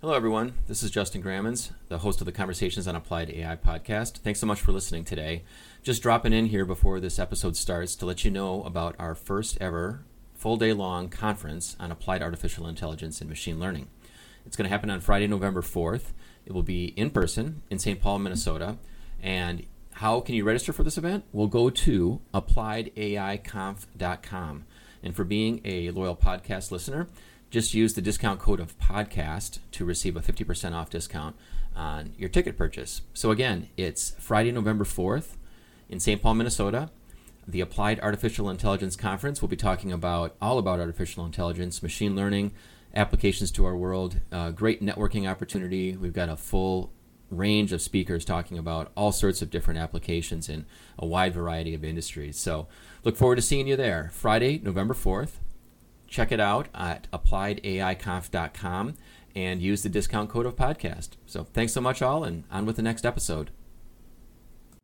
Hello, everyone. This is Justin Grammens, the host of the Conversations on Applied AI podcast. Thanks so much for listening today. Just dropping in here before this episode starts to let you know about our first ever full day long conference on applied artificial intelligence and machine learning. It's going to happen on Friday, November 4th. It will be in person in St. Paul, Minnesota. And how can you register for this event? We'll go to appliedaiconf.com. And for being a loyal podcast listener, just use the discount code of podcast to receive a 50% off discount on your ticket purchase. So again, it's Friday, November 4th in St. Paul, Minnesota. The Applied Artificial Intelligence Conference We'll be talking about all about artificial intelligence, machine learning, applications to our world. Uh, great networking opportunity. We've got a full range of speakers talking about all sorts of different applications in a wide variety of industries. So look forward to seeing you there. Friday, November 4th, check it out at appliedaiconf.com and use the discount code of podcast. So thanks so much, all, and on with the next episode.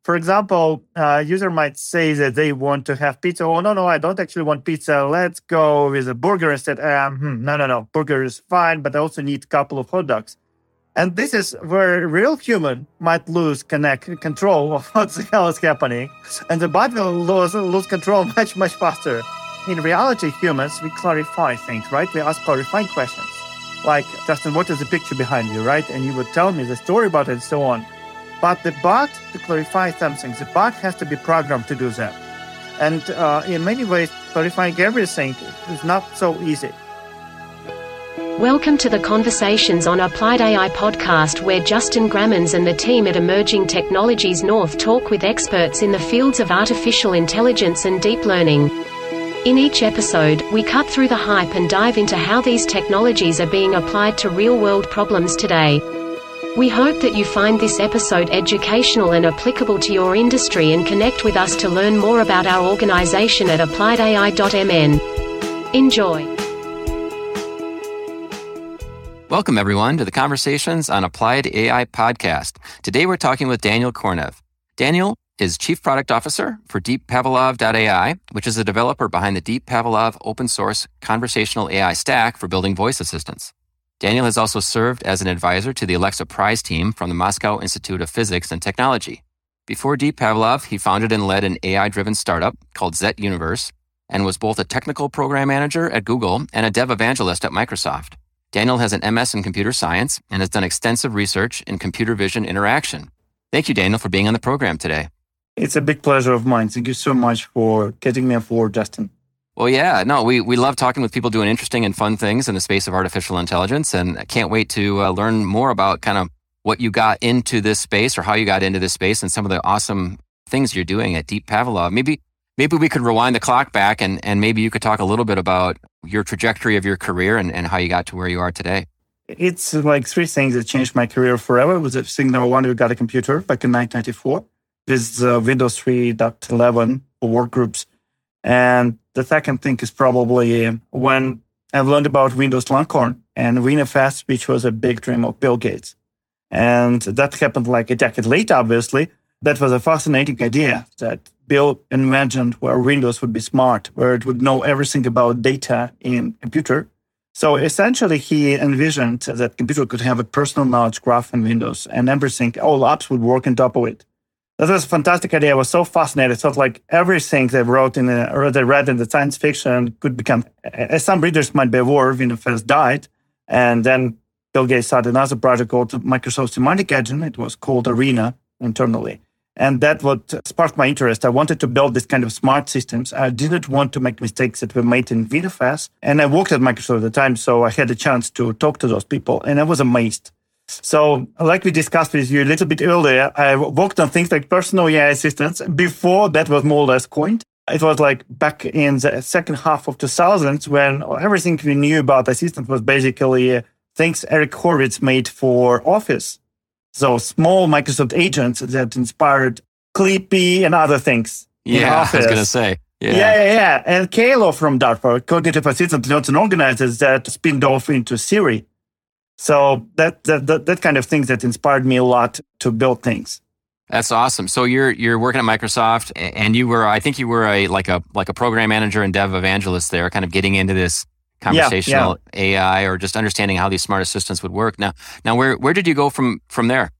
For example, a user might say that they want to have pizza. Oh, no, no, I don't actually want pizza. Let's go with a burger instead. Um, hmm, no, no, no. Burger is fine, but I also need a couple of hot dogs. And this is where a real human might lose connect control of what the hell is happening. And the bot will lose, lose control much, much faster in reality, humans, we clarify things, right? We ask clarifying questions. Like, Justin, what is the picture behind you, right? And you would tell me the story about it and so on. But the bot, to clarify something, the bot has to be programmed to do that. And uh, in many ways, clarifying everything is not so easy. Welcome to the Conversations on Applied AI podcast, where Justin Grammens and the team at Emerging Technologies North talk with experts in the fields of artificial intelligence and deep learning. In each episode, we cut through the hype and dive into how these technologies are being applied to real world problems today. We hope that you find this episode educational and applicable to your industry and connect with us to learn more about our organization at appliedai.mn. Enjoy. Welcome, everyone, to the Conversations on Applied AI podcast. Today, we're talking with Daniel Kornev. Daniel is Chief Product Officer for DeepPavlov.ai, which is the developer behind the Deep Pavlov open source conversational AI stack for building voice assistants. Daniel has also served as an advisor to the Alexa Prize team from the Moscow Institute of Physics and Technology. Before Deep Pavlov, he founded and led an AI driven startup called Zet Universe and was both a technical program manager at Google and a dev evangelist at Microsoft. Daniel has an MS in computer science and has done extensive research in computer vision interaction. Thank you, Daniel, for being on the program today. It's a big pleasure of mine. Thank you so much for getting me on board, Justin. Well, yeah, no, we, we love talking with people doing interesting and fun things in the space of artificial intelligence. And I can't wait to uh, learn more about kind of what you got into this space or how you got into this space and some of the awesome things you're doing at Deep Pavlov. Maybe, maybe we could rewind the clock back and, and maybe you could talk a little bit about your trajectory of your career and, and how you got to where you are today. It's like three things that changed my career forever. It was a thing number one, we got a computer back in 1994 with uh, Windows 3.11 for workgroups. And the second thing is probably when I've learned about Windows Longhorn and WinFS, which was a big dream of Bill Gates. And that happened like a decade later, obviously. That was a fascinating idea that Bill imagined where Windows would be smart, where it would know everything about data in computer. So essentially, he envisioned that computer could have a personal knowledge graph in Windows and everything, all apps would work on top of it. That was a fantastic idea. I was so fascinated. So like everything they wrote in the, or they read in the science fiction could become, as some readers might be aware, the first died. And then Bill Gates started another project called Microsoft Semantic Engine. It was called Arena internally. And that what sparked my interest. I wanted to build this kind of smart systems. I didn't want to make mistakes that were made in WinFS. And I worked at Microsoft at the time, so I had a chance to talk to those people, and I was amazed so, like we discussed with you a little bit earlier, I worked on things like personal AI assistants. Before that was more or less coined. It was like back in the second half of 2000s when everything we knew about assistant was basically uh, things Eric Horvitz made for Office. So small Microsoft agents that inspired Clippy and other things. Yeah, I was going to say. Yeah. yeah, yeah, yeah. And CALO from Dartmouth, cognitive assistant notes and organizers that spinned off into Siri. So that, that, that, that kind of things that inspired me a lot to build things. That's awesome. So you're you're working at Microsoft, and you were I think you were a like a like a program manager and dev evangelist there, kind of getting into this conversational yeah, yeah. AI or just understanding how these smart assistants would work. Now, now where where did you go from from there?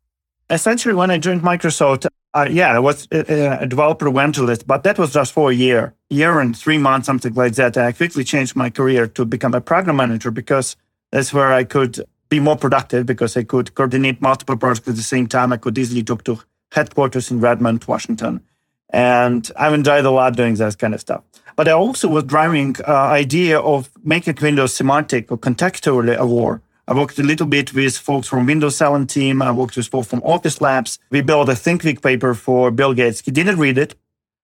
Essentially, when I joined Microsoft, uh, yeah, I was a, a developer evangelist, but that was just for a year, year and three months, something like that. I quickly changed my career to become a program manager because that's where I could be more productive because I could coordinate multiple projects at the same time. I could easily talk to headquarters in Redmond, Washington. And I've enjoyed a lot doing that kind of stuff. But I also was driving uh, idea of making Windows semantic or contextually aware. I worked a little bit with folks from Windows 7 team. I worked with folks from Office Labs. We built a think ThinkWeek paper for Bill Gates. He didn't read it,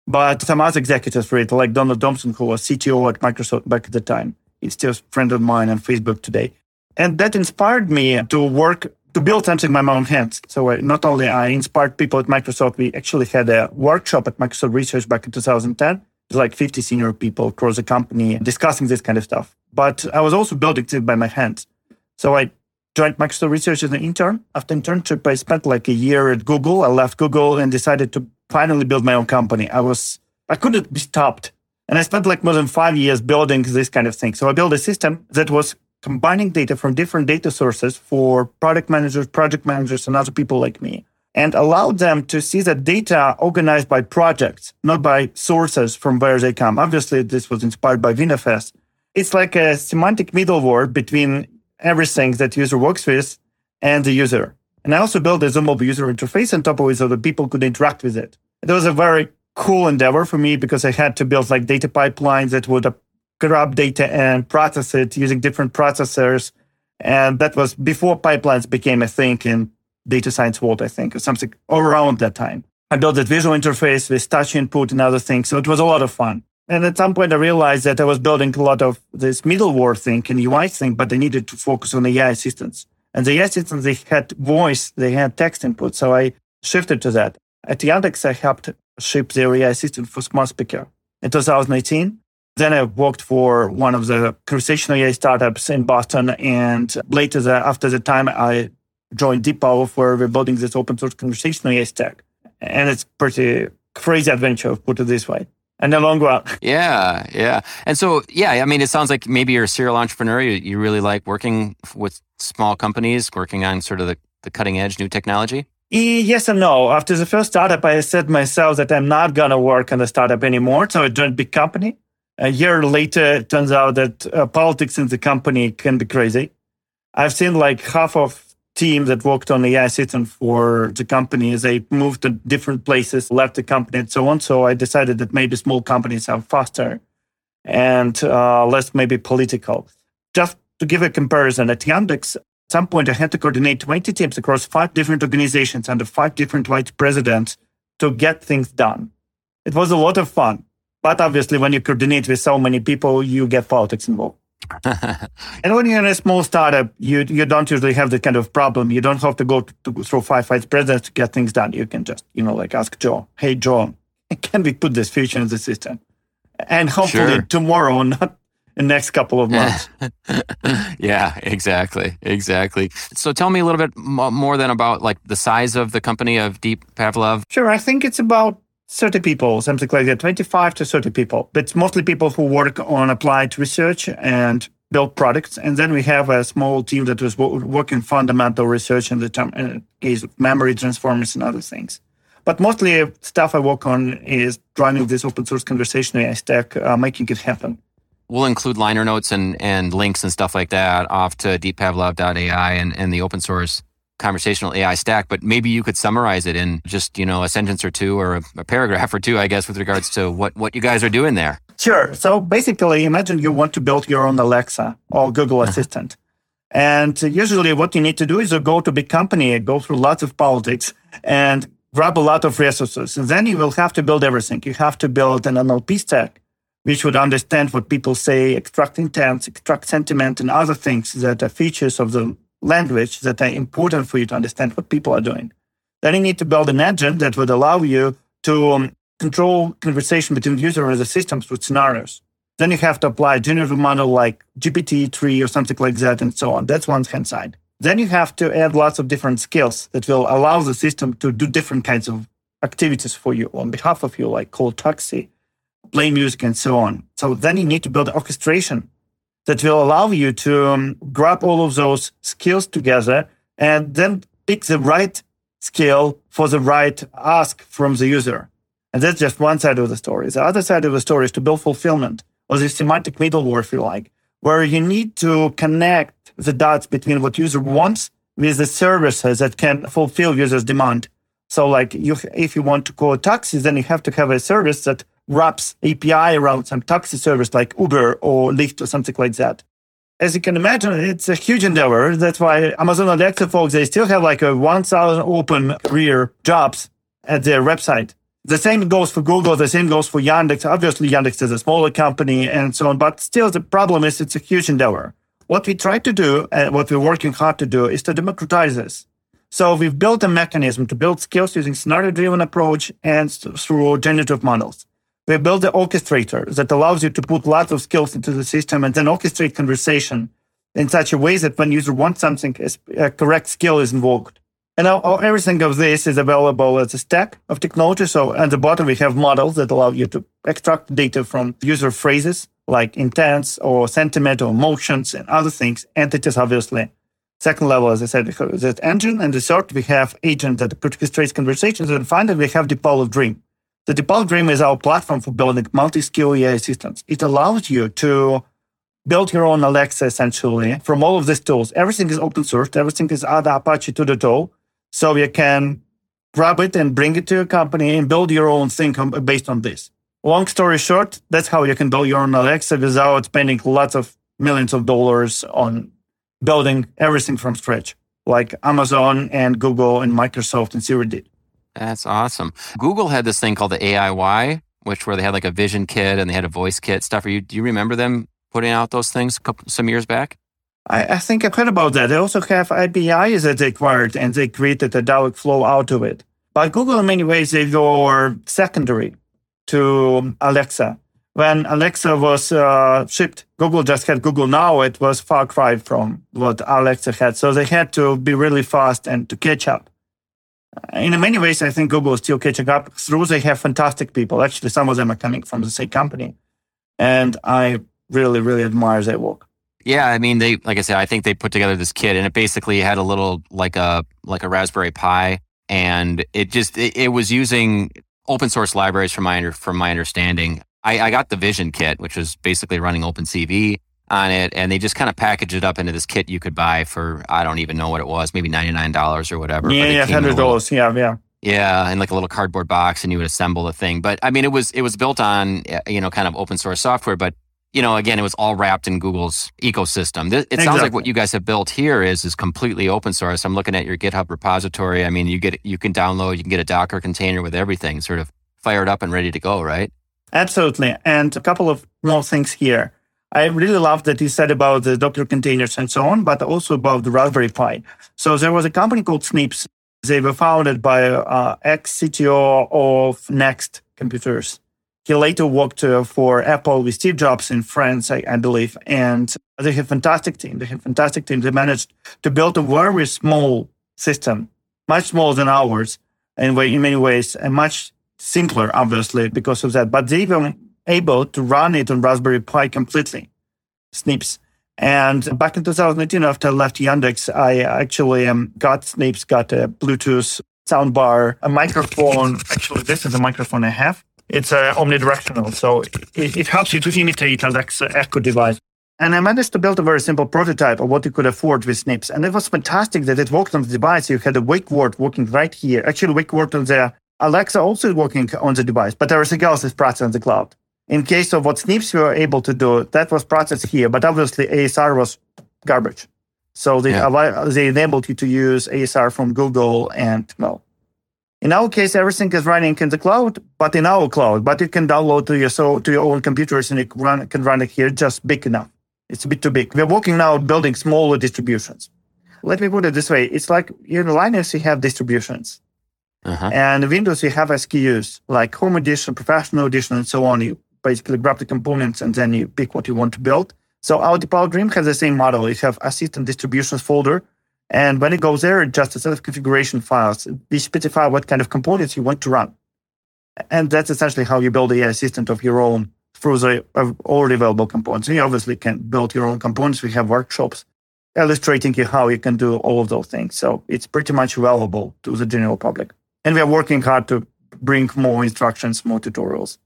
but some other executives read it, like Donald Thompson, who was CTO at Microsoft back at the time. He's still a friend of mine on Facebook today. And that inspired me to work to build something by my own hands. So uh, not only I inspired people at Microsoft, we actually had a workshop at Microsoft Research back in 2010. It's like 50 senior people across the company discussing this kind of stuff. But I was also building it by my hands. So I joined Microsoft Research as an intern. After internship, I spent like a year at Google. I left Google and decided to finally build my own company. I was, I couldn't be stopped. And I spent like more than five years building this kind of thing. So I built a system that was combining data from different data sources for product managers, project managers, and other people like me, and allowed them to see the data organized by projects, not by sources from where they come. Obviously, this was inspired by WinFS. It's like a semantic middleware between everything that user works with and the user. And I also built a zoomable user interface on top of it so that people could interact with it. It was a very cool endeavor for me because I had to build like data pipelines that would grab data and process it using different processors. And that was before pipelines became a thing in data science world, I think, or something around that time. I built that visual interface with touch input and other things. So it was a lot of fun. And at some point, I realized that I was building a lot of this middleware thing and UI thing, but I needed to focus on the AI assistants. And the AI assistants, they had voice, they had text input. So I shifted to that. At Yandex, I helped ship their AI assistant for Smart Speaker. In 2018, then I worked for one of the conversational AI startups in Boston. And later, the, after the time, I joined DeepPavlov where we're building this open source conversational AI stack. And it's pretty crazy adventure, put it this way. And the long run. Yeah, yeah. And so, yeah, I mean, it sounds like maybe you're a serial entrepreneur. You, you really like working with small companies, working on sort of the, the cutting edge new technology. Yes and no. After the first startup, I said myself that I'm not going to work in the startup anymore. So I joined big company. A year later, it turns out that uh, politics in the company can be crazy. I've seen like half of team that worked on AI system for the company as they moved to different places, left the company and so on. So I decided that maybe small companies are faster and uh, less maybe political. Just to give a comparison, at Yandex, at some point I had to coordinate 20 teams across five different organizations under five different vice presidents to get things done. It was a lot of fun. But obviously, when you coordinate with so many people, you get politics involved. and when you're in a small startup, you you don't usually have the kind of problem. You don't have to go to, to, through five vice presidents to get things done. You can just, you know, like ask Joe, hey, Joe, can we put this feature in the system? And hopefully sure. tomorrow, not in the next couple of months. yeah, exactly. Exactly. So tell me a little bit more than about like the size of the company of Deep Pavlov. Sure. I think it's about 30 people, something like that, 25 to 30 people. But mostly people who work on applied research and build products. And then we have a small team that was working fundamental research in the term, in case of memory transformers and other things. But mostly stuff I work on is driving this open source conversation AI stack, uh, making it happen. We'll include liner notes and, and links and stuff like that off to deeppavlov.ai and, and the open source conversational AI stack, but maybe you could summarize it in just, you know, a sentence or two or a, a paragraph or two, I guess, with regards to what, what you guys are doing there. Sure. So basically, imagine you want to build your own Alexa or Google uh-huh. Assistant. And usually what you need to do is go to big company, go through lots of politics and grab a lot of resources. And then you will have to build everything. You have to build an NLP stack, which would understand what people say, extract intents, extract sentiment, and other things that are features of the language that are important for you to understand what people are doing. Then you need to build an engine that would allow you to um, control conversation between user and the systems with scenarios. Then you have to apply a generative model like GPT-3 or something like that and so on. That's one hand side. Then you have to add lots of different skills that will allow the system to do different kinds of activities for you on behalf of you, like call taxi, play music, and so on. So then you need to build orchestration that will allow you to um, grab all of those skills together and then pick the right skill for the right ask from the user. And that's just one side of the story. The other side of the story is to build fulfillment or the semantic middleware, if you like, where you need to connect the dots between what user wants with the services that can fulfill users' demand. So like you, if you want to call a taxis, then you have to have a service that wraps API around some taxi service like Uber or Lyft or something like that. As you can imagine, it's a huge endeavor. That's why Amazon Alexa folks, they still have like a 1000 open career jobs at their website. The same goes for Google. The same goes for Yandex. Obviously, Yandex is a smaller company and so on, but still the problem is it's a huge endeavor. What we try to do and what we're working hard to do is to democratize this. So we've built a mechanism to build skills using scenario driven approach and through generative models. We built the orchestrator that allows you to put lots of skills into the system and then orchestrate conversation in such a way that when user wants something, a correct skill is invoked. And now everything of this is available as a stack of technology. So at the bottom, we have models that allow you to extract data from user phrases like intents or sentiment or emotions and other things, entities, obviously. Second level, as I said, have that engine. And the third, we have agent that orchestrates conversations. And finally, we have Deep Dream. The Deep Dream is our platform for building multi-skill AI systems. It allows you to build your own Alexa essentially from all of these tools. Everything is open source. Everything is add Apache to the tool. So you can grab it and bring it to your company and build your own thing based on this. Long story short, that's how you can build your own Alexa without spending lots of millions of dollars on building everything from scratch, like Amazon and Google and Microsoft and Siri did. That's awesome. Google had this thing called the AIY, which where they had like a vision kit and they had a voice kit stuff. Are you do you remember them putting out those things couple, some years back? I, I, think I've heard about that. They also have APIs that they acquired and they created a Dialogflow out of it. But Google, in many ways, they go secondary to Alexa. When Alexa was uh, shipped, Google just had Google Now. It was far cry from what Alexa had. So they had to be really fast and to catch up. In many ways, I think Google is still catching up through they have fantastic people. Actually, some of them are coming from the same company. And I really, really admire their work. Yeah, I mean, they like I said, I think they put together this kit, and it basically had a little like a like a Raspberry Pi, and it just it, it was using open source libraries from my from my understanding. I, I got the Vision kit, which was basically running OpenCV on it, and they just kind of packaged it up into this kit you could buy for I don't even know what it was, maybe ninety nine dollars or whatever. Yeah, yeah, hundred dollars. Yeah, yeah. Yeah, and like a little cardboard box, and you would assemble the thing. But I mean, it was it was built on eh, you know kind of open source software, but you know, again, it was all wrapped in Google's ecosystem. It exactly. sounds like what you guys have built here is is completely open source. I'm looking at your GitHub repository. I mean, you get you can download, you can get a Docker container with everything sort of fired up and ready to go, right? Absolutely. And a couple of more things here. I really love that you said about the Docker containers and so on, but also about the Raspberry Pi. So there was a company called Snips. They were founded by uh, ex CTO of Next Computers. He later worked uh, for Apple with Steve Jobs in France, I, I, believe. And they have fantastic team. They have fantastic team. They managed to build a very small system, much smaller than ours, and in many ways, and much simpler, obviously, because of that. But they were able to run it on Raspberry Pi completely, Snips. And back in 2018, after I left Yandex, I actually um, got Snips, got a Bluetooth soundbar, a microphone. Actually, this is the microphone I have it's uh, omnidirectional, so it, it, helps you to imitate Alexa Echo device. And I managed to build a very simple prototype of what you could afford with Snips. And it was fantastic that it worked on the device. You had a wake word working right here. Actually, wake word on the Alexa also working on the device, but everything else is processed on the cloud. In case of what Snips were able to do, that was processed here, but obviously ASR was garbage. So they, yeah. they enabled you to use ASR from Google and, well, in our case, everything is running in the cloud, but in our cloud. But you can download to your so to your own computers and can run, can run it here just big enough. It's a bit too big. We're working now building smaller distributions. Let me put it this way: it's like in Linux you have distributions, uh-huh. and Windows you have SKUs like Home Edition, Professional Edition, and so on. You basically grab the components and then you pick what you want to build. So our Deep Dream has the same model. You have assistant distributions folder and when it goes there, it's just a set of configuration files. We specify what kind of components you want to run. And that's essentially how you build AI assistant of your own through the already available components. You obviously can build your own components. We have workshops illustrating you how you can do all of those things. So it's pretty much available to the general public. And we are working hard to bring more instructions, more tutorials.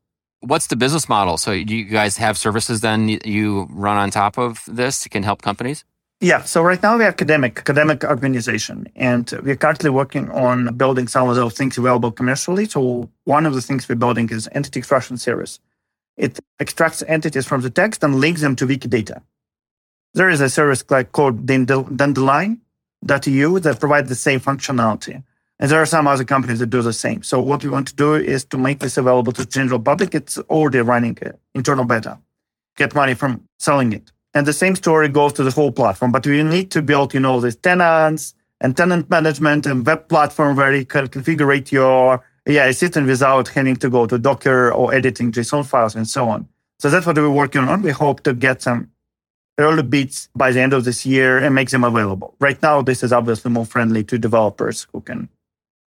What's the business model? So you guys have services then you run on top of this can help companies? Yeah. So right now we're academic, academic organization, and we're currently working on building some of those things available commercially. So one of the things we're building is entity extraction service. It extracts entities from the text and links them to Wikidata. There is a service called Dandelion.eu that provides the same functionality. And there are some other companies that do the same. So what we want to do is to make this available to the general public. It's already running uh, internal beta. Get money from selling it. And the same story goes to the whole platform. But we need to build, you know, these tenants and tenant management and web platform where you can configure your AI system without having to go to Docker or editing JSON files and so on. So that's what we're working on. We hope to get some early bits by the end of this year and make them available. Right now, this is obviously more friendly to developers who can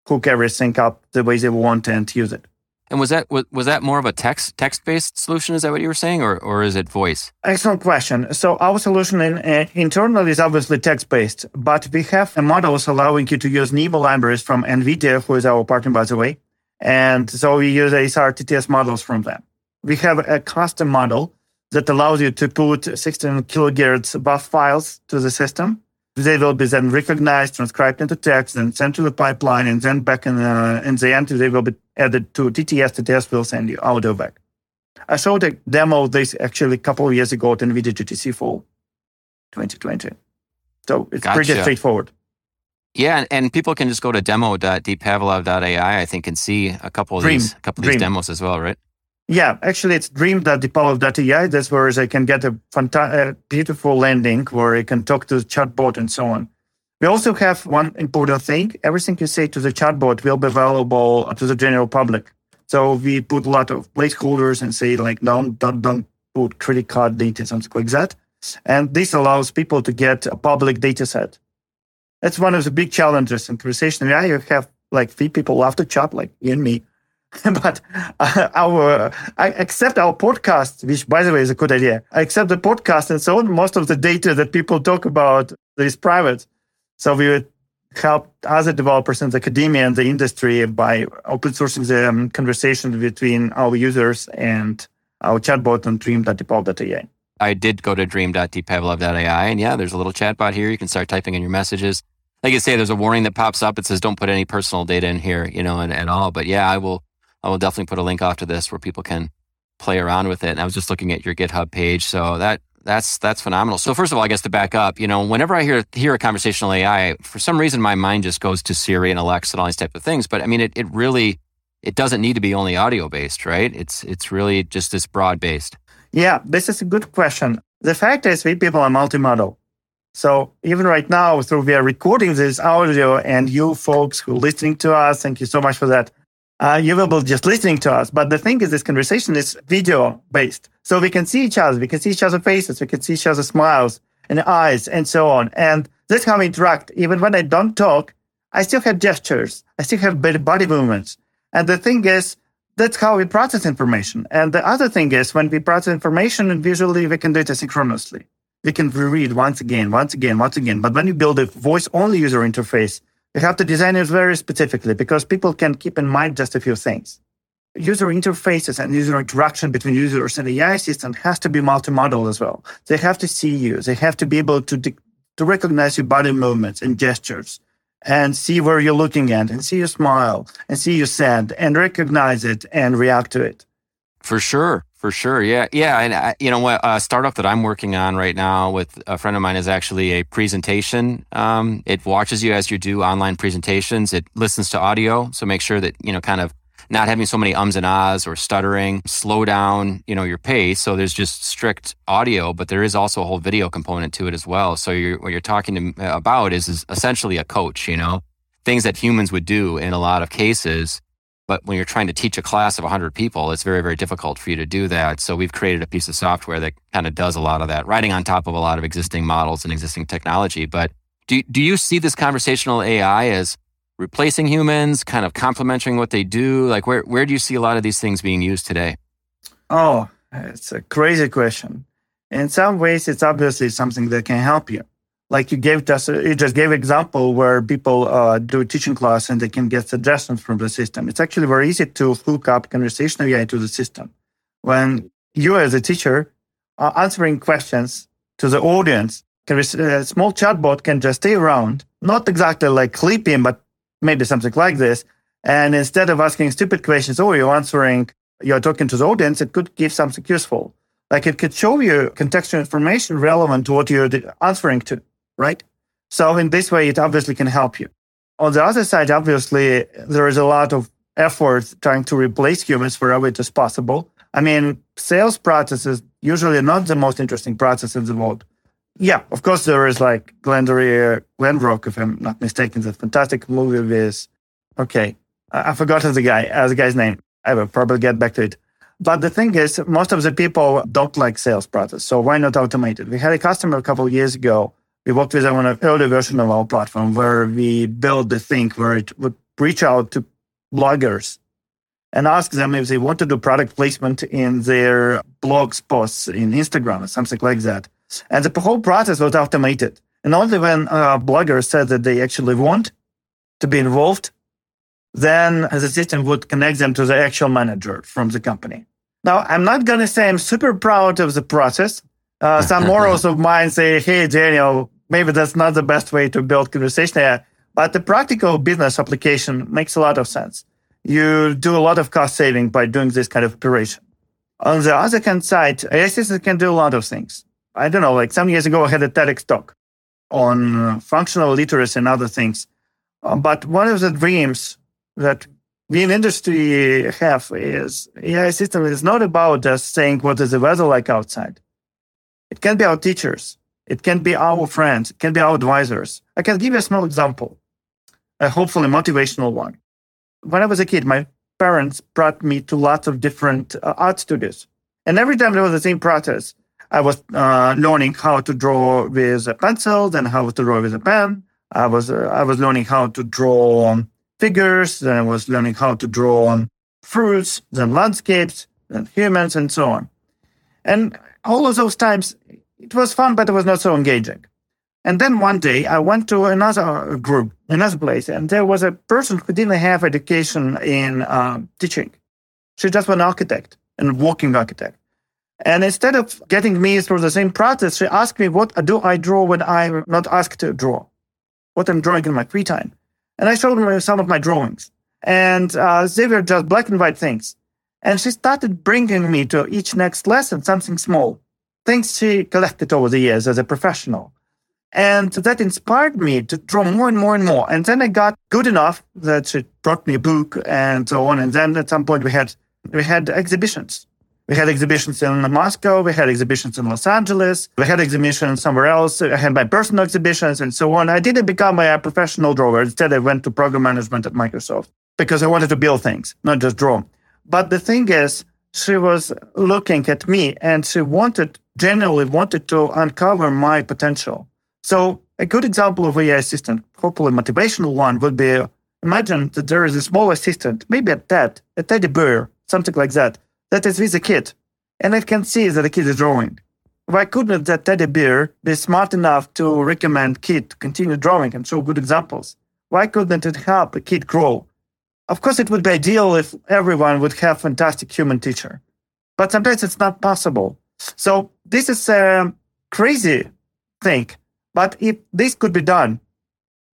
hook everything up the way they want and use it. And was that was, was that more of a text text based solution? Is that what you were saying, or or is it voice? Excellent question. So our solution in, uh, internal is obviously text based, but we have models allowing you to use NeMo libraries from NVIDIA, who is our partner by the way, and so we use ASR TTS models from them. We have a custom model that allows you to put 16 kilohertz buff files to the system they will be then recognized, transcribed into text, and sent to the pipeline, and then back in, uh, in the end, they will be added to TTS. The TTS will send you audio back. I showed a demo of this actually a couple of years ago at NVIDIA GTC Fall 2020. So it's gotcha. pretty straightforward. Yeah, and people can just go to demo.deeppavlov.ai, I think, and see a couple of Dream. these, a couple of these demos as well, right? Yeah, actually, it's dream.deeppavlov.ai. That's where I can get a, fanta- a beautiful landing where I can talk to the chatbot and so on. We also have one important thing. Everything you say to the chatbot will be available to the general public. So we put a lot of placeholders and say like, don't, don't, don't put credit card data, something like that. And this allows people to get a public data set. That's one of the big challenges in conversation AI. You have like three people love to chat, like you and me. but uh, our I accept our podcast, which by the way is a good idea. I accept the podcast and so on. Most of the data that people talk about is private. So we would help other developers in the academia and the industry by open sourcing the um, conversation between our users and our chatbot on dream.deeppavlov.ai. I did go to dream.deeppavlov.ai and yeah, there's a little chatbot here. You can start typing in your messages. Like I say, there's a warning that pops up. It says don't put any personal data in here, you know, and, at all. But yeah, I will I will definitely put a link after this where people can play around with it. And I was just looking at your GitHub page, so that that's that's phenomenal. So first of all, I guess to back up, you know, whenever I hear hear a conversational AI, for some reason my mind just goes to Siri and Alexa and all these type of things. But I mean, it it really it doesn't need to be only audio based, right? It's it's really just this broad based. Yeah, this is a good question. The fact is, we people are multimodal. So even right now, through we are recording this audio, and you folks who are listening to us, thank you so much for that uh, you will be just listening to us. But the thing is, this conversation is video based. So we can see each other. We can see each other's faces. We can see each other's smiles and eyes and so on. And that's how we interact. Even when I don't talk, I still have gestures. I still have body movements. And the thing is, that's how we process information. And the other thing is, when we process information visually, we can do it asynchronously. We can reread once again, once again, once again. But when you build a voice only user interface, you have to design it very specifically because people can keep in mind just a few things. User interfaces and user interaction between users and AI system has to be multimodal as well. They have to see you. They have to be able to, de- to recognize your body movements and gestures and see where you're looking at and see your smile and see your sad and recognize it and react to it. For sure. For sure, yeah, yeah, and I, you know what? A startup that I'm working on right now with a friend of mine is actually a presentation. Um, it watches you as you do online presentations. It listens to audio, so make sure that you know, kind of not having so many ums and ahs or stuttering. Slow down, you know, your pace. So there's just strict audio, but there is also a whole video component to it as well. So you're, what you're talking about is, is essentially a coach. You know, things that humans would do in a lot of cases but when you're trying to teach a class of 100 people, it's very, very difficult for you to do that. So we've created a piece of software that kind of does a lot of that, riding on top of a lot of existing models and existing technology. But do, do you see this conversational AI as replacing humans, kind of complementing what they do? Like where, where do you see a lot of these things being used today? Oh, It's a crazy question. In some ways, it's obviously something that can help you. Like you gave just you just gave example where people uh, do a teaching class and they can get suggestions from the system. It's actually very easy to hook up conversational AI to the system. When you as a teacher are answering questions to the audience, a small chatbot can just stay around, not exactly like Clippy, but maybe something like this. And instead of asking stupid questions, oh, you're answering, you're talking to the audience, it could give something useful. Like it could show you contextual information relevant to what you're answering to, right? So in this way, it obviously can help you. On the other side, obviously, there is a lot of effort trying to replace humans wherever it is possible. I mean, sales processes usually not the most interesting process in the world. Yeah, of course, there is like Glendoria, Glenrock, if I'm not mistaken, that fantastic movie with, okay, I, I forgot the guy, uh, the guy's name. I will probably get back to it. But the thing is, most of the people don't like sales process. So why not automate it? We had a customer a couple years ago. We worked with them on an early version of our platform where we built the thing where it would reach out to bloggers and ask them if they want to do product placement in their blogs posts in Instagram or something like that. And the whole process was automated. And only when a blogger said that they actually want to be involved, then the system would connect them to the actual manager from the company. Now, I'm not going to say I'm super proud of the process. Uh, some morals of mine say, hey, Daniel, maybe that's not the best way to build conversation AI, but the practical business application makes a lot of sense. You do a lot of cost saving by doing this kind of operation. On the other hand side, AI systems can do a lot of things. I don't know, like some years ago, I had a TEDx talk on functional literacy and other things. Uh, but one of the dreams that we in industry have is AI system is not about just saying what is the weather like outside. It can be our teachers. It can be our friends. It can be our advisors. I can give you a small example, a hopefully motivational one. When I was a kid, my parents brought me to lots of different uh, art studios. And every time there was the same process. I was uh, learning how to draw with a pencil, then how to draw with a pen. I was uh, I was learning how to draw on figures, then I was learning how to draw on fruits, then landscapes, then humans, and so on. And all of those times, it was fun, but it was not so engaging. And then one day, I went to another group, another place, and there was a person who didn't have education in uh, teaching. She just was an architect and working architect. And instead of getting me through the same process, she asked me, what do I draw when I'm not asked to draw? What I'm drawing in my free time. And I showed her some of my drawings. And uh, they were just black and white things. And she started bringing me to each next lesson something small, things she collected over the years as a professional. And that inspired me to draw more and more and more. And then I got good enough that she brought me a book and so on. And then at some point we had we had exhibitions we had exhibitions in Moscow, we had exhibitions in Los Angeles, we had exhibitions somewhere else. I had my personal exhibitions and so on. I didn't become a professional drawer. Instead, I went to program management at Microsoft because I wanted to build things, not just draw. But the thing is, she was looking at me and she wanted, generally wanted to uncover my potential. So a good example of AI assistant, hopefully motivational one, would be imagine that there is a small assistant, maybe a pet, a teddy bear, something like that, that is with a kid, and I can see that the kid is drawing. Why couldn't that teddy bear be smart enough to recommend kid to continue drawing and show good examples? Why couldn't it help a kid grow? Of course, it would be ideal if everyone would have fantastic human teacher, but sometimes it's not possible. So this is a crazy thing. But if this could be done,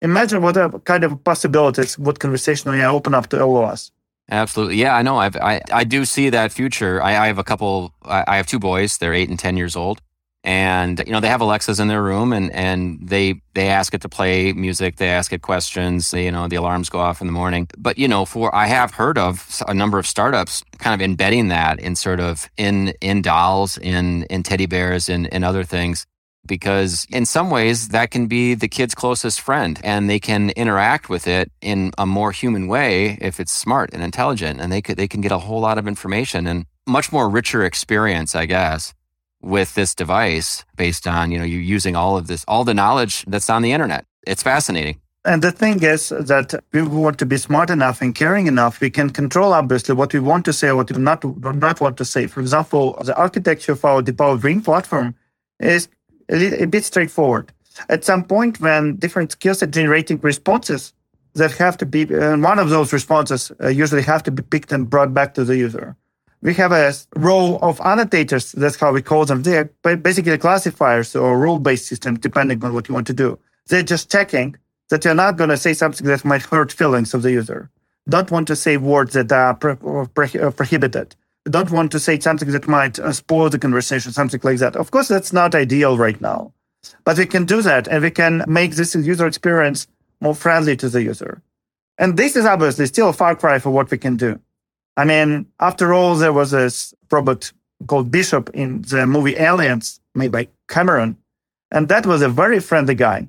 imagine what kind of possibilities would conversational AI open up to all of us. Absolutely. Yeah, I know. I've, I, I do see that future. I, I have a couple, I, I have two boys. They're eight and 10 years old. And, you know, they have Alexas in their room and, and they, they ask it to play music. They ask it questions. They, you know, the alarms go off in the morning. But, you know, for, I have heard of a number of startups kind of embedding that in sort of in, in dolls, in, in teddy bears and, and other things because in some ways that can be the kid's closest friend and they can interact with it in a more human way if it's smart and intelligent and they could they can get a whole lot of information and much more richer experience i guess with this device based on you know you're using all of this all the knowledge that's on the internet it's fascinating And the thing is that we want to be smart enough and caring enough. We can control obviously what we want to say or what we not, not want to say. For example, the architecture of our DeepPavlov Dream platform is a, bit straightforward. At some point, when different skills are generating responses that have to be, and one of those responses uh, usually have to be picked and brought back to the user. We have a row of annotators. That's how we call them. They're basically classifiers or rule-based systems, depending on what you want to do. They're just checking that you're not going to say something that might hurt feelings of the user. Don't want to say words that are pro- pro- prohibited. Don't want to say something that might uh, spoil the conversation, something like that. Of course, that's not ideal right now, but we can do that and we can make this user experience more friendly to the user. And this is obviously still a far cry for what we can do. I mean, after all, there was this robot called Bishop in the movie Aliens made by Cameron. And that was a very friendly guy.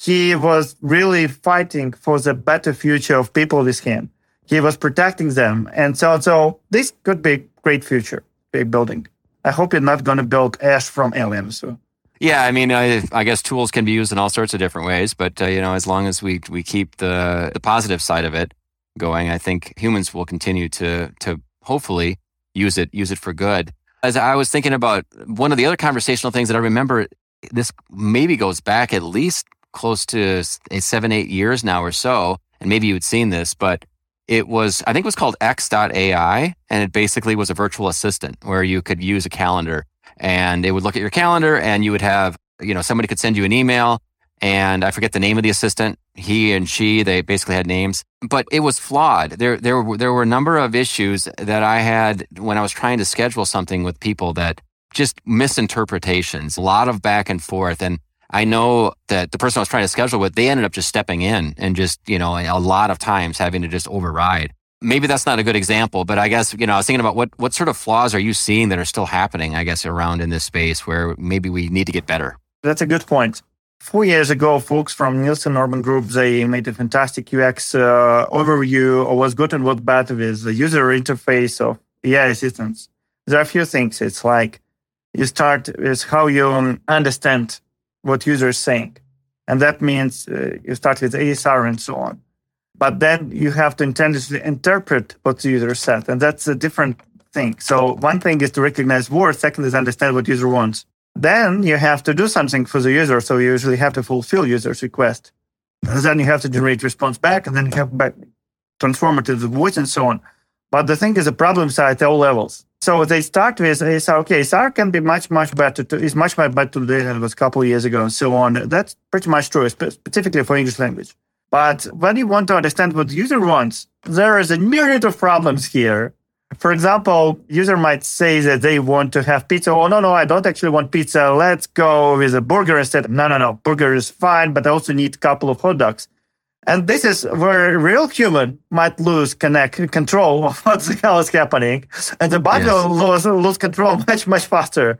He was really fighting for the better future of people with him. He was protecting them. And so, so this could be a great future, big building. I hope you're not going to build Ash from Aliens. So. Yeah, I mean, I, I, guess tools can be used in all sorts of different ways, but uh, you know, as long as we we keep the the positive side of it going, I think humans will continue to to hopefully use it use it for good. As I was thinking about one of the other conversational things that I remember, this maybe goes back at least close to eh, seven eight years now or so, and maybe you'd seen this, but it was I think it was called X.AI, and it basically was a virtual assistant where you could use a calendar and it would look at your calendar and you would have, you know, somebody could send you an email and I forget the name of the assistant. He and she, they basically had names, but it was flawed. There, there, were, there were a number of issues that I had when I was trying to schedule something with people that just misinterpretations, a lot of back and forth. And I know that the person I was trying to schedule with, they ended up just stepping in and just, you know, a lot of times having to just override maybe that's not a good example, but I guess, you know, I was thinking about what, what sort of flaws are you seeing that are still happening, I guess, around in this space where maybe we need to get better? That's a good point. Four years ago, folks from Nielsen Norman Group, they made a fantastic UX uh, overview of what's good and what's bad with the user interface of AI assistants. There are a few things. It's like you start with how you understand what user is saying. And that means uh, you start with ASR and so on but then you have to intentionally interpret what the user said. And that's a different thing. So one thing is to recognize words. Second is understand what user wants. Then you have to do something for the user. So you usually have to fulfill user's request. And then you have to generate response back and then you have back transform it to the voice and so on. But the thing is a problem side at all levels. So they start with ASR. Okay, ASR can be much, much better. To, is much, much better today than it was a couple of years ago and so on. That's pretty much true, specifically for English language. But when you want to understand what the user wants, there is a myriad of problems here. For example, user might say that they want to have pizza. Oh, no, no, I don't actually want pizza. Let's go with a burger instead. No, no, no. Burger is fine, but I also need a couple of hot dogs. And this is where a real human might lose connect control of what the hell is happening. And the bot yes. will lose, lose control much, much faster.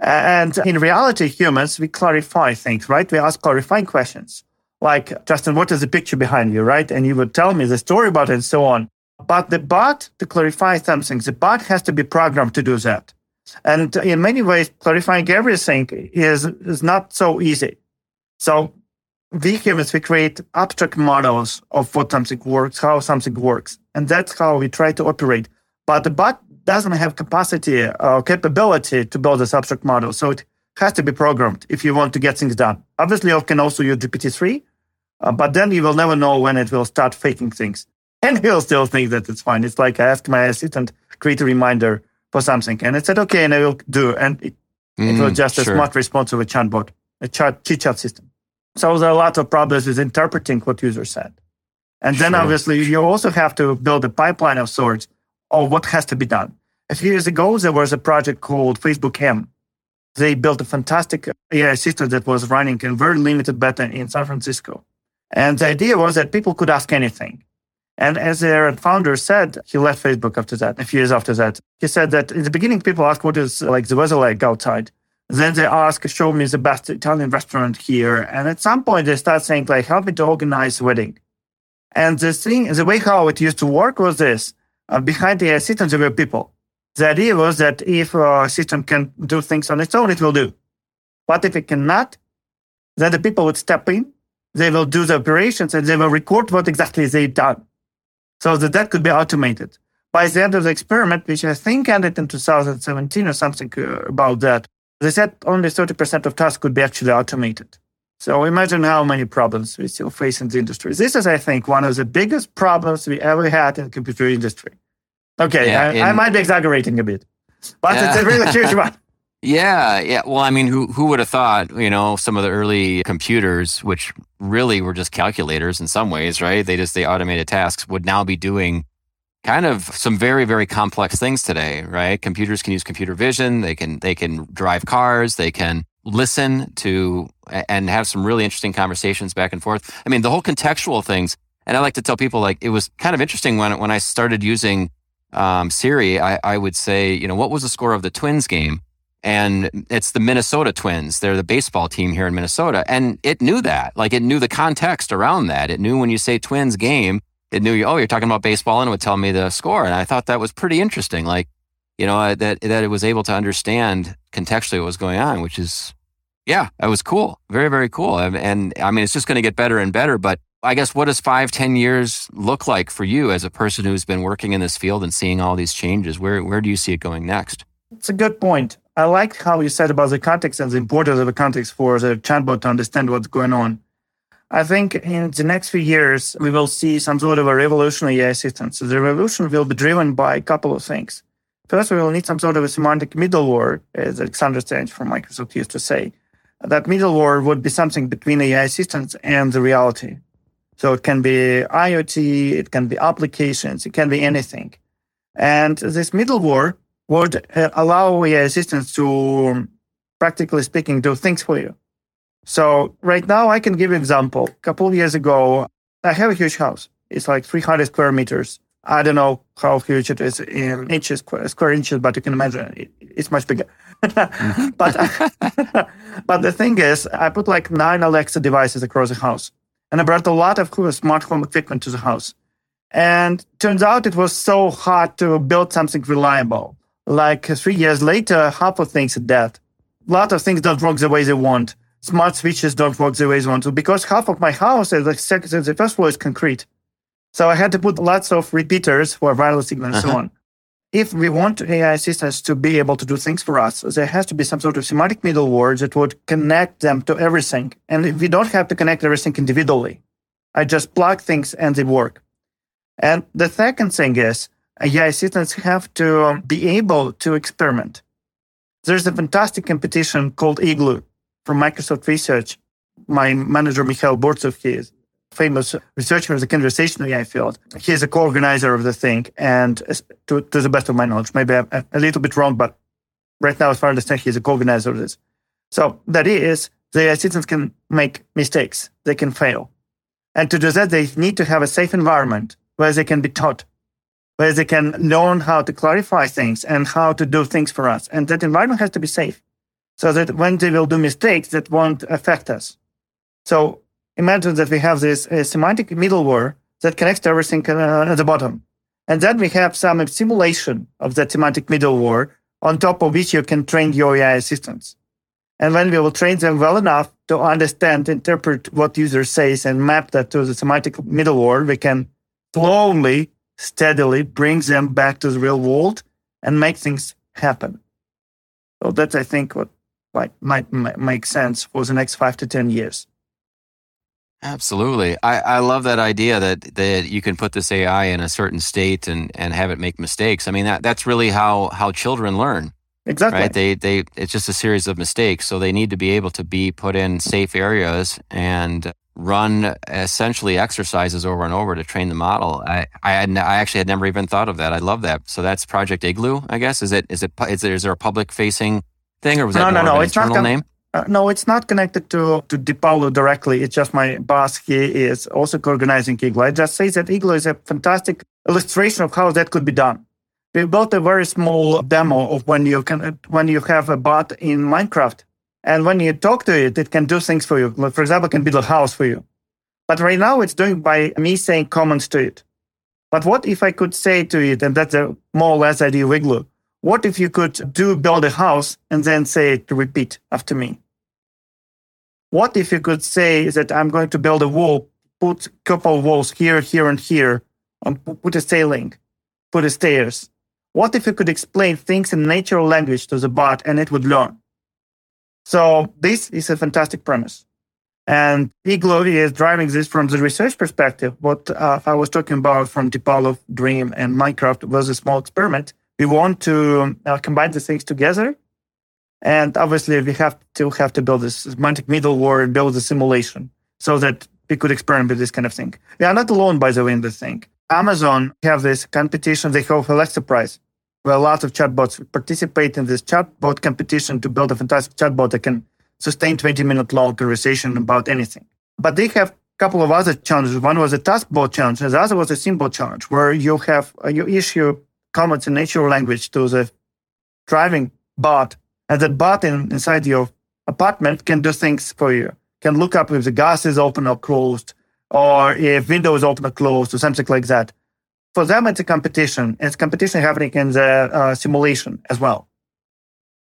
And in reality, humans, we clarify things, right? We ask clarifying questions like, Justin, what is the picture behind you, right? And you would tell me the story about it and so on. But the bot, to clarify something, the bot has to be programmed to do that. And in many ways, clarifying everything is, is not so easy. So we humans, we create abstract models of what something works, how something works. And that's how we try to operate. But the bot doesn't have capacity or capability to build this abstract model. So it has to be programmed if you want to get things done. Obviously, you can also use GPT-3, uh, but then you will never know when it will start faking things. And he'll still think that it's fine. It's like I asked my assistant, create a reminder for something. And it said, okay, and I will do. And it, mm, it was just sure. a smart response of a chatbot, a chat, chit-chat system. So there are a lot of problems with interpreting what user said. And then sure. obviously you also have to build a pipeline of sorts of what has to be done. A few years ago, there was a project called Facebook M. They built a fantastic AI system that was running in very limited beta in San Francisco. And the idea was that people could ask anything. And as their founder said, he left Facebook after that, a few years after that. He said that in the beginning, people ask what is like the weather like outside. Then they ask, show me the best Italian restaurant here. And at some point, they start saying, like, help me to organize a wedding. And the thing, the way how it used to work was this. Uh, behind the system, there were people. The idea was that if a system can do things on its own, it will do. But if it cannot, then the people would step in they will do the operations and they will record what exactly they've done. So that that could be automated. By the end of the experiment, which I think ended in 2017 or something uh, about that, they said only 30% of tasks could be actually automated. So imagine how many problems we still face in the industry. This is, I think, one of the biggest problems we ever had in the computer industry. Okay, yeah, I, in, I, might be exaggerating a bit, but yeah. it's a really huge one. Yeah, yeah. Well, I mean, who who would have thought? You know, some of the early computers, which really were just calculators in some ways, right? They just they automated tasks, would now be doing kind of some very very complex things today, right? Computers can use computer vision. They can they can drive cars. They can listen to and have some really interesting conversations back and forth. I mean, the whole contextual things. And I like to tell people like it was kind of interesting when when I started using um, Siri. I, I would say, you know, what was the score of the Twins game? And it's the Minnesota Twins. They're the baseball team here in Minnesota. And it knew that. Like it knew the context around that. It knew when you say Twins game, it knew, you, oh, you're talking about baseball and it would tell me the score. And I thought that was pretty interesting. Like, you know, that, that it was able to understand contextually what was going on, which is, yeah, that was cool. Very, very cool. And, and I mean, it's just going to get better and better. But I guess what does five, ten years look like for you as a person who's been working in this field and seeing all these changes? Where, where do you see it going next? It's a good point. I like how you said about the context and the importance of the context for the chatbot to understand what's going on. I think in the next few years, we will see some sort of a revolutionary AI system. So the revolution will be driven by a couple of things. First, we will need some sort of a semantic middleware, as Alexander Stanish from Microsoft used to say. That middleware would be something between AI systems and the reality. So it can be IoT, it can be applications, it can be anything. And this middleware would uh, allow your assistants to, practically speaking, do things for you. So right now, I can give an example. A couple of years ago, I have a huge house. It's like 300 square meters. I don't know how huge it is in inches, square inches, but you can imagine it, it's much bigger. Mm-hmm. but but the thing is, I put like nine Alexa devices across the house, and I brought a lot of smart home equipment to the house. And turns out it was so hard to build something reliable like three years later, half of things are dead. A lot of things don't work the way they want. Smart switches don't work the way they want to because half of my house is like second, the first floor is concrete. So I had to put lots of repeaters for wireless signal and uh-huh. so on. If we want AI assistants to be able to do things for us, there has to be some sort of semantic middleware that would connect them to everything. And we don't have to connect everything individually. I just plug things and they work. And the second thing is AI assistants have to be able to experiment. There's a fantastic competition called Igloo from Microsoft Research. My manager, Mikhail Burtsev, he is famous researcher in the conversational AI field. He is a co-organizer of the thing, and to, to the best of my knowledge, maybe I'm a little bit wrong, but right now, as far as I understand, he's a co-organizer of this. So that is, the assistants can make mistakes, they can fail. And to do that, they need to have a safe environment where they can be taught where they can learn how to clarify things and how to do things for us. And that environment has to be safe so that when they will do mistakes, that won't affect us. So imagine that we have this uh, semantic middleware that connects to everything uh, at the bottom. And then we have some simulation of that semantic middleware on top of which you can train your AI assistants. And when we will train them well enough to understand, interpret what user says and map that to the semantic middleware, we can slowly steadily brings them back to the real world and make things happen. So that's, I think, what like might, might make sense for the next five to ten years. Absolutely. I, I love that idea that, that you can put this AI in a certain state and, and have it make mistakes. I mean, that, that's really how, how children learn. Exactly. Right. They, they, it's just a series of mistakes. So they need to be able to be put in safe areas and run essentially exercises over and over to train the model. I I, had, I actually had never even thought of that. I love that. So that's Project Igloo, I guess. Is it is it is there, is there a public facing thing or was that no, no, no. it's internal not name? Uh, no, it's not connected to to DeepPavlov directly. It's just my boss. He is also co-organizing Igloo. I just say that Igloo is a fantastic illustration of how that could be done. We built a very small demo of when you can when you have a bot in Minecraft and when you talk to it, it can do things for you. For example, it can build a house for you. But right now it's doing by me saying comments to it. But what if I could say to it, and that's a more or less idea Igloo, what if you could do build a house and then say to repeat after me? What if you could say that I'm going to build a wall, put a couple of walls here, here, and here, and put a ceiling, put a stairs? What if you could explain things in natural language to the bot and it would learn? So this is a fantastic premise. And Igloo is driving this from the research perspective. What uh, I was talking about from DeepPavlov, Dream, and Minecraft was a small experiment. We want to uh, combine the things together. And obviously, we have to have to build this semantic middleware and build a simulation so that we could experiment with this kind of thing. We are not alone, by the way, in this thing. Amazon have this competition. They have Alexa Prize, where a lot of chatbots participate in this chatbot competition to build a fantastic chatbot that can sustain 20 minute long conversation about anything. But they have a couple of other challenges. One was a taskbot challenge, and the other was a SimBot challenge, where you have uh, you issue comments in natural language to the driving bot, and that bot in, inside your apartment can do things for you. Can look up if the gas is open or closed, or if window is open or closed, or something like that. For them, it's a competition. It's competition happening in the uh, simulation as well.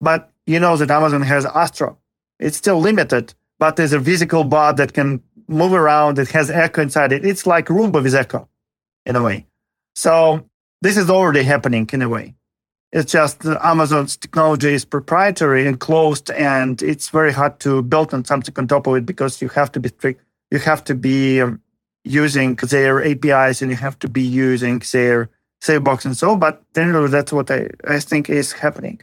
But you know that Amazon has Astro, it's still limited, but there's a physical bot that can move around. It has Echo inside it. It's like Roomba with Echo in a way. So this is already happening in a way. It's just Amazon's technology is proprietary and closed, and it's very hard to build on something on top of it because you have to be strict. You have to be um, using their APIs and you have to be using their sandbox and so. But generally, that's what I, I think is happening.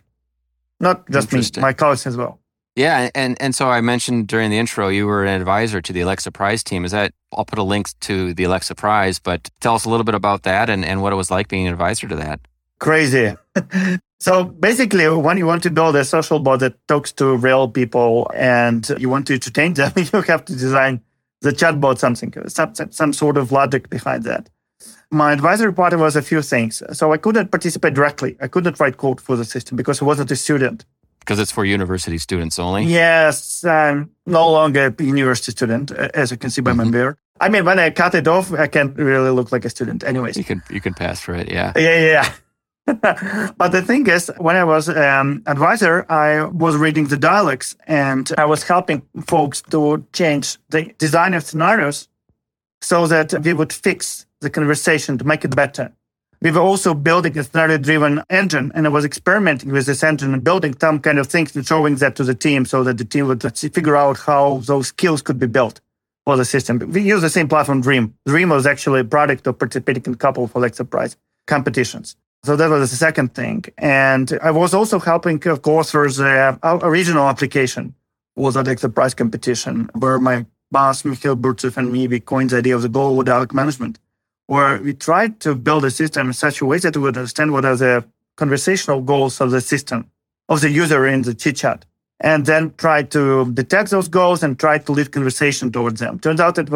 Not just me, my colleagues as well. Yeah, and and so I mentioned during the intro you were an advisor to the Alexa Prize team. Is that I'll put a link to the Alexa Prize, but tell us a little bit about that and, and what it was like being an advisor to that. Crazy. so basically, when you want to build a social bot that talks to real people and you want to entertain them, you have to design the chatbot something, some, some sort of logic behind that. My advisory part was a few things. So I couldn't participate directly. I couldn't write code for the system because I wasn't a student because it's for university students only. Yes, I'm no longer a university student, as you can see by mm-hmm. my beard. I mean, when I cut it off, I can't really look like a student. Anyways, you can you can pass for it. Yeah. Yeah, yeah. but the thing is, when I was um, advisor, I was reading the dialogues and I was helping folks to change the design of scenarios so that we would fix the conversation to make it better we were also building a scenario driven engine and I was experimenting with this engine and building some kind of things and showing that to the team so that the team would figure out how those skills could be built for the system. We use the same platform, Dream. Dream was actually a product of participating in a couple of Alexa Prize competitions. So that was the second thing. And I was also helping of course, for the uh, original application was at the Prize competition where my boss, Mikhail Burtsev, and me, we coined the idea of the goal dialogue management where we tried to build a system in such a way that we would understand what are the conversational goals of the system, of the user in the chit chat, and then try to detect those goals and try to lead conversation towards them. Turns out it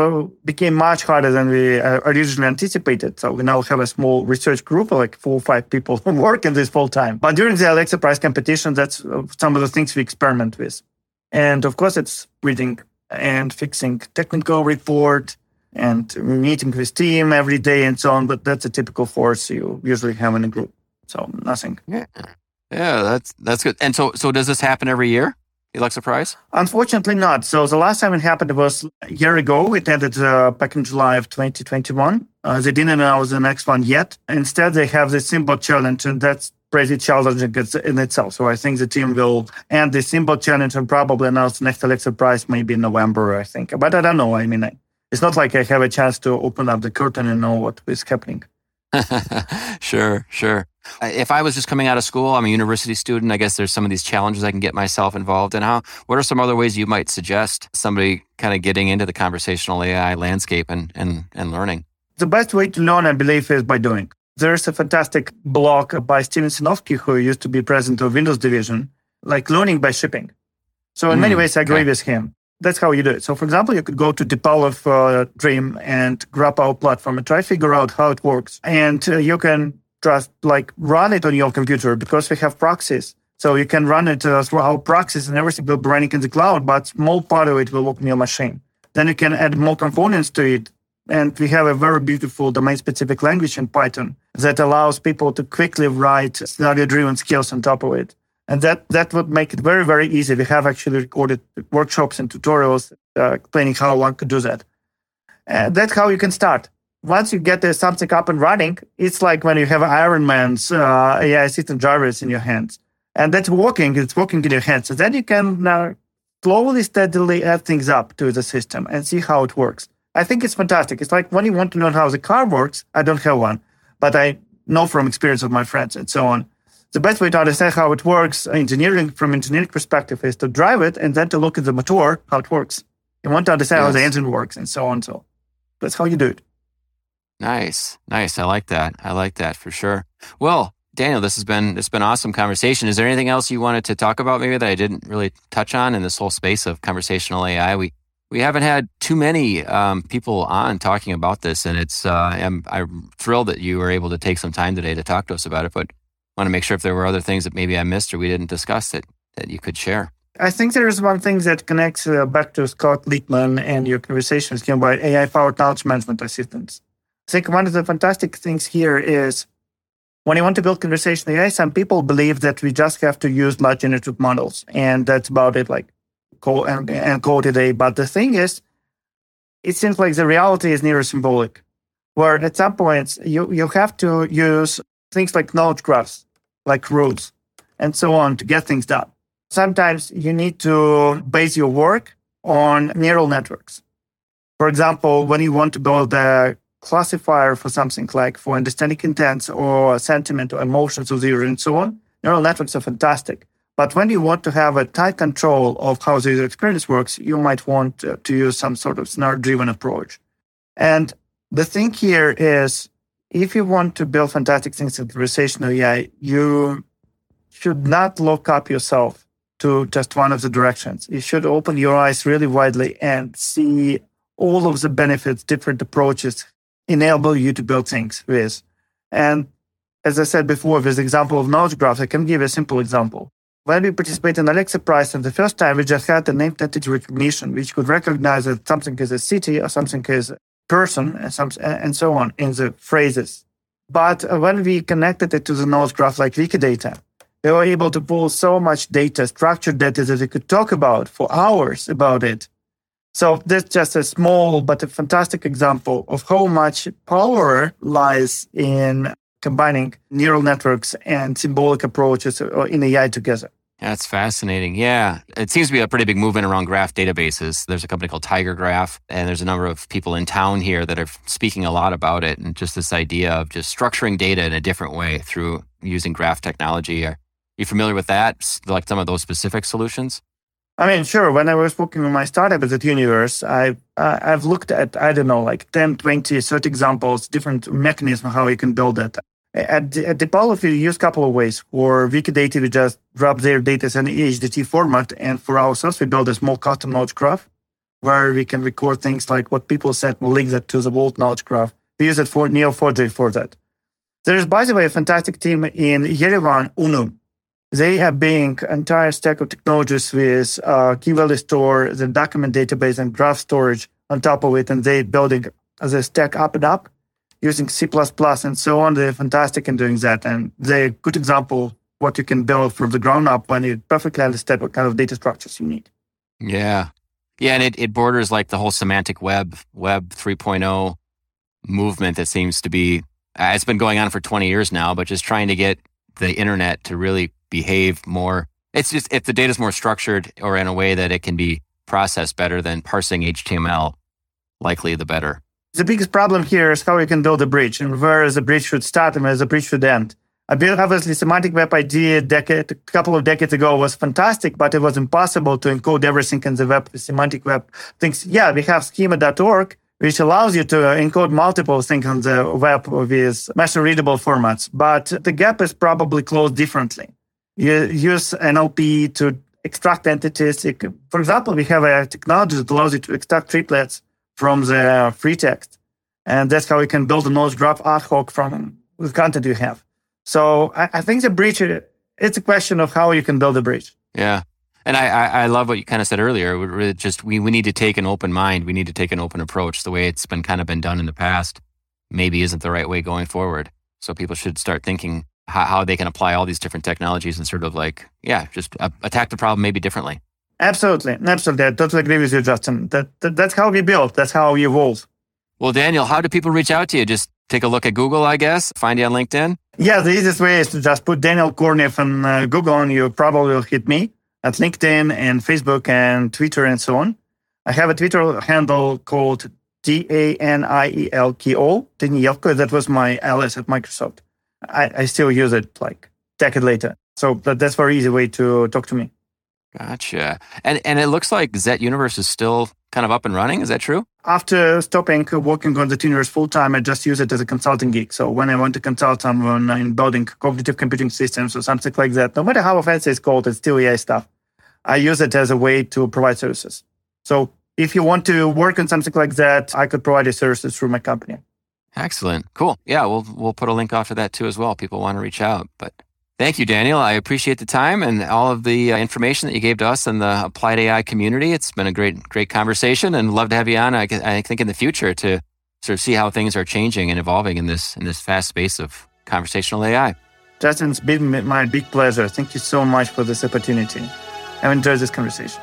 became much harder than we uh, originally anticipated. So we now have a small research group of like four or five people who work in this full time. But during the Alexa Prize competition, that's uh, some of the things we experiment with. And of course, it's reading and fixing technical report, and meeting with team every day and so on. But that's a typical force you usually have in a group. So nothing. Yeah, yeah, that's that's good. And so, so does this happen every year? Alexa Prize? Unfortunately, not. So the last time it happened was a year ago. It ended uh, back in July of 2021. Uh, they didn't announce the next one yet. Instead, they have the SimBot challenge, and that's pretty challenging in itself. So I think the team will end the SimBot challenge and probably announce the next Alexa Prize maybe in November, I think. But I don't know. I mean, I, it's not like I have a chance to open up the curtain and know what is happening. sure, sure. If I was just coming out of school, I'm a university student. I guess there's some of these challenges I can get myself involved in. How? What are some other ways you might suggest somebody kind of getting into the conversational AI landscape and and and learning? The best way to learn, I believe, is by doing. There's a fantastic blog by Steven Sinofsky, who used to be president of Windows division, like learning by shipping. So in mm, many ways, I agree okay. with him that's how you do it. So, for example, you could go to DeepPavlov uh, Dream and grab our platform and try to figure out how it works. And uh, you can just like run it on your computer because we have proxies. So you can run it uh, through our proxies and everything will be running in the cloud, but small part of it will work on your machine. Then you can add more components to it. And we have a very beautiful domain specific language in Python that allows people to quickly write scenario driven skills on top of it. And that, that would make it very, very easy. We have actually recorded workshops and tutorials uh, explaining how one could do that. And that's how you can start. Once you get something up and running, it's like when you have Iron Man's uh, AI system Jarvis in your hands. And that's working, it's working in your hands. So then you can now slowly, steadily add things up to the system and see how it works. I think it's fantastic. It's like when you want to know how the car works, I don't have one, but I know from experience of my friends and so on the best way to understand how it works engineering from engineering perspective is to drive it and then to look at the motor how it works you want to understand yes. how the engine works and so on so that's how you do it nice nice. I like that. I like that for sure. Well daniel this has been it's been awesome conversation. Is there anything else you wanted to talk about maybe that i didn't really touch on in this whole space of conversational ai we we haven't had too many um, people on talking about this and it's uh, I'm, I'm thrilled that you were able to take some time today to talk to us about it but I want to make sure if there were other things that maybe I missed or we didn't discuss that that you could share. I think there is one thing that connects uh, back to Scott Litman and your conversation with him about AI-powered knowledge management assistants. I think one of the fantastic things here is when you want to build conversational AI, some people believe that we just have to use large generative models, and that's about it, like call and, and call today. But the thing is, it seems like the reality is neuro-symbolic, where at some points you, you have to use things like knowledge graphs, like rules, and so on to get things done. Sometimes you need to base your work on neural networks. For example, when you want to build a classifier for something like for understanding intents or sentiment or emotions of the user and so on, neural networks are fantastic. But when you want to have a tight control of how the user experience works, you might want to, to use some sort of scenario driven approach. And the thing here is if you want to build fantastic things in conversational AI, you should not lock up yourself to just one of the directions. You should open your eyes really widely and see all of the benefits different approaches enable you to build things with. And as I said before, with the example of knowledge graphs, I can give a simple example. When we participated in Alexa Prize, and the first time we just had the name entity recognition, which could recognize that something is a city or something is a person and, some, and so on in the phrases. But when we connected it to the knowledge graph like Wikidata, we were able to pull so much data, structured data that we could talk about for hours about it. So that's just a small but a fantastic example of how much power lies in combining neural networks and symbolic approaches uh, in AI together. That's fascinating. Yeah. It seems to be a pretty big movement around graph databases. There's a company called TigerGraph, and there's a number of people in town here that are speaking a lot about it and just this idea of just structuring data in a different way through using graph technology. Are you familiar with that? Like some of those specific solutions? I mean, sure. When I was working with my startup Zet Universe, I, uh, I've looked at, I don't know, like 10, 20, 30 examples, different mechanisms how you can build that. At, at DeepPavlov, we use a couple of ways. For Wikidata, we just drop their data in the HDT format. And for ourselves, we build a small custom knowledge graph where we can record things like what people said, we'll link that to the Vault knowledge graph. We use it for Neo4j for that. There is, by the way, a fantastic team in Yerevan, Unum. They have built entire stack of technologies with uh, key value store, the document database, and graph storage on top of it. And they building a stack up and up using C++ and so on. They're fantastic in doing that. And they're a good example what you can build from the ground up when you perfectly understand what kind of data structures you need. Yeah. Yeah. And it, it borders like the whole semantic web, web 3.0 movement that seems to be, uh, it's been going on for 20 years now, but just trying to get the internet to really behave more. It's just, if the data is more structured or in a way that it can be processed better than parsing HTML, likely the better. The biggest problem here is how you can build a bridge and where the bridge should start and where the bridge should end. I built obviously semantic web idea a decade, a couple of decades ago was fantastic, but it was impossible to encode everything in the web, semantic web things. Yeah, we have schema.org, which allows you to uh, encode multiple things on the web with machine readable formats, but the gap is probably closed differently. You use NLP to extract entities. For example, we have a technology that allows you to extract triplets from the free text. And that's how you can build a knowledge graph ad hoc from the content you have. So I, I think the bridge, it's a question of how you can build a bridge. Yeah. And I, I, I love what you kind of said earlier. We just we, we need to take an open mind. We need to take an open approach. The way it's been kind of been done in the past maybe isn't the right way going forward. So people should start thinking how, how they can apply all these different technologies and sort of like, yeah, just uh, attack the problem maybe differently. Absolutely. Absolutely. I totally agree with you, Justin. That, that That's how we build, that's how we evolve. Well, Daniel, how do people reach out to you? Just take a look at Google, I guess, find you on LinkedIn? Yeah, the easiest way is to just put Daniel Kornev on uh, Google and you probably will hit me at LinkedIn and Facebook and Twitter and so on. I have a Twitter handle called D A N I E L K O, Danielko. That was my alias at Microsoft. I, I still use it like decade later. So that, that's a very easy way to talk to me. Gotcha. And and it looks like Zet Universe is still kind of up and running. Is that true? After stopping working on the Universe full time, I just use it as a consulting gig. So when I want to consult someone in building cognitive computing systems or something like that, no matter how fancy it's called, it's still AI stuff. I use it as a way to provide services. So if you want to work on something like that, I could provide you services through my company. Excellent. Cool. Yeah, we'll we'll put a link off to that too as well. People want to reach out, but Thank you, Daniel. I appreciate the time and all of the uh, information that you gave to us and the applied AI community. It's been a great, great conversation, and love to have you on. I, I think in the future to sort of see how things are changing and evolving in this in this fast space of conversational AI. Justin, it's been my big pleasure. Thank you so much for this opportunity. I've enjoyed this conversation.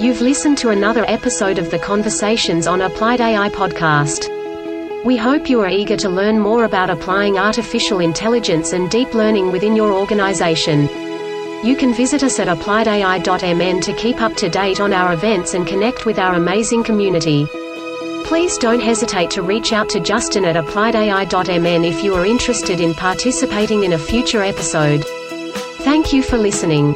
You've listened to another episode of the Conversations on Applied AI podcast. We hope you are eager to learn more about applying artificial intelligence and deep learning within your organization. You can visit us at appliedai.mn to keep up to date on our events and connect with our amazing community. Please don't hesitate to reach out to Justin at appliedai.mn if you are interested in participating in a future episode. Thank you for listening.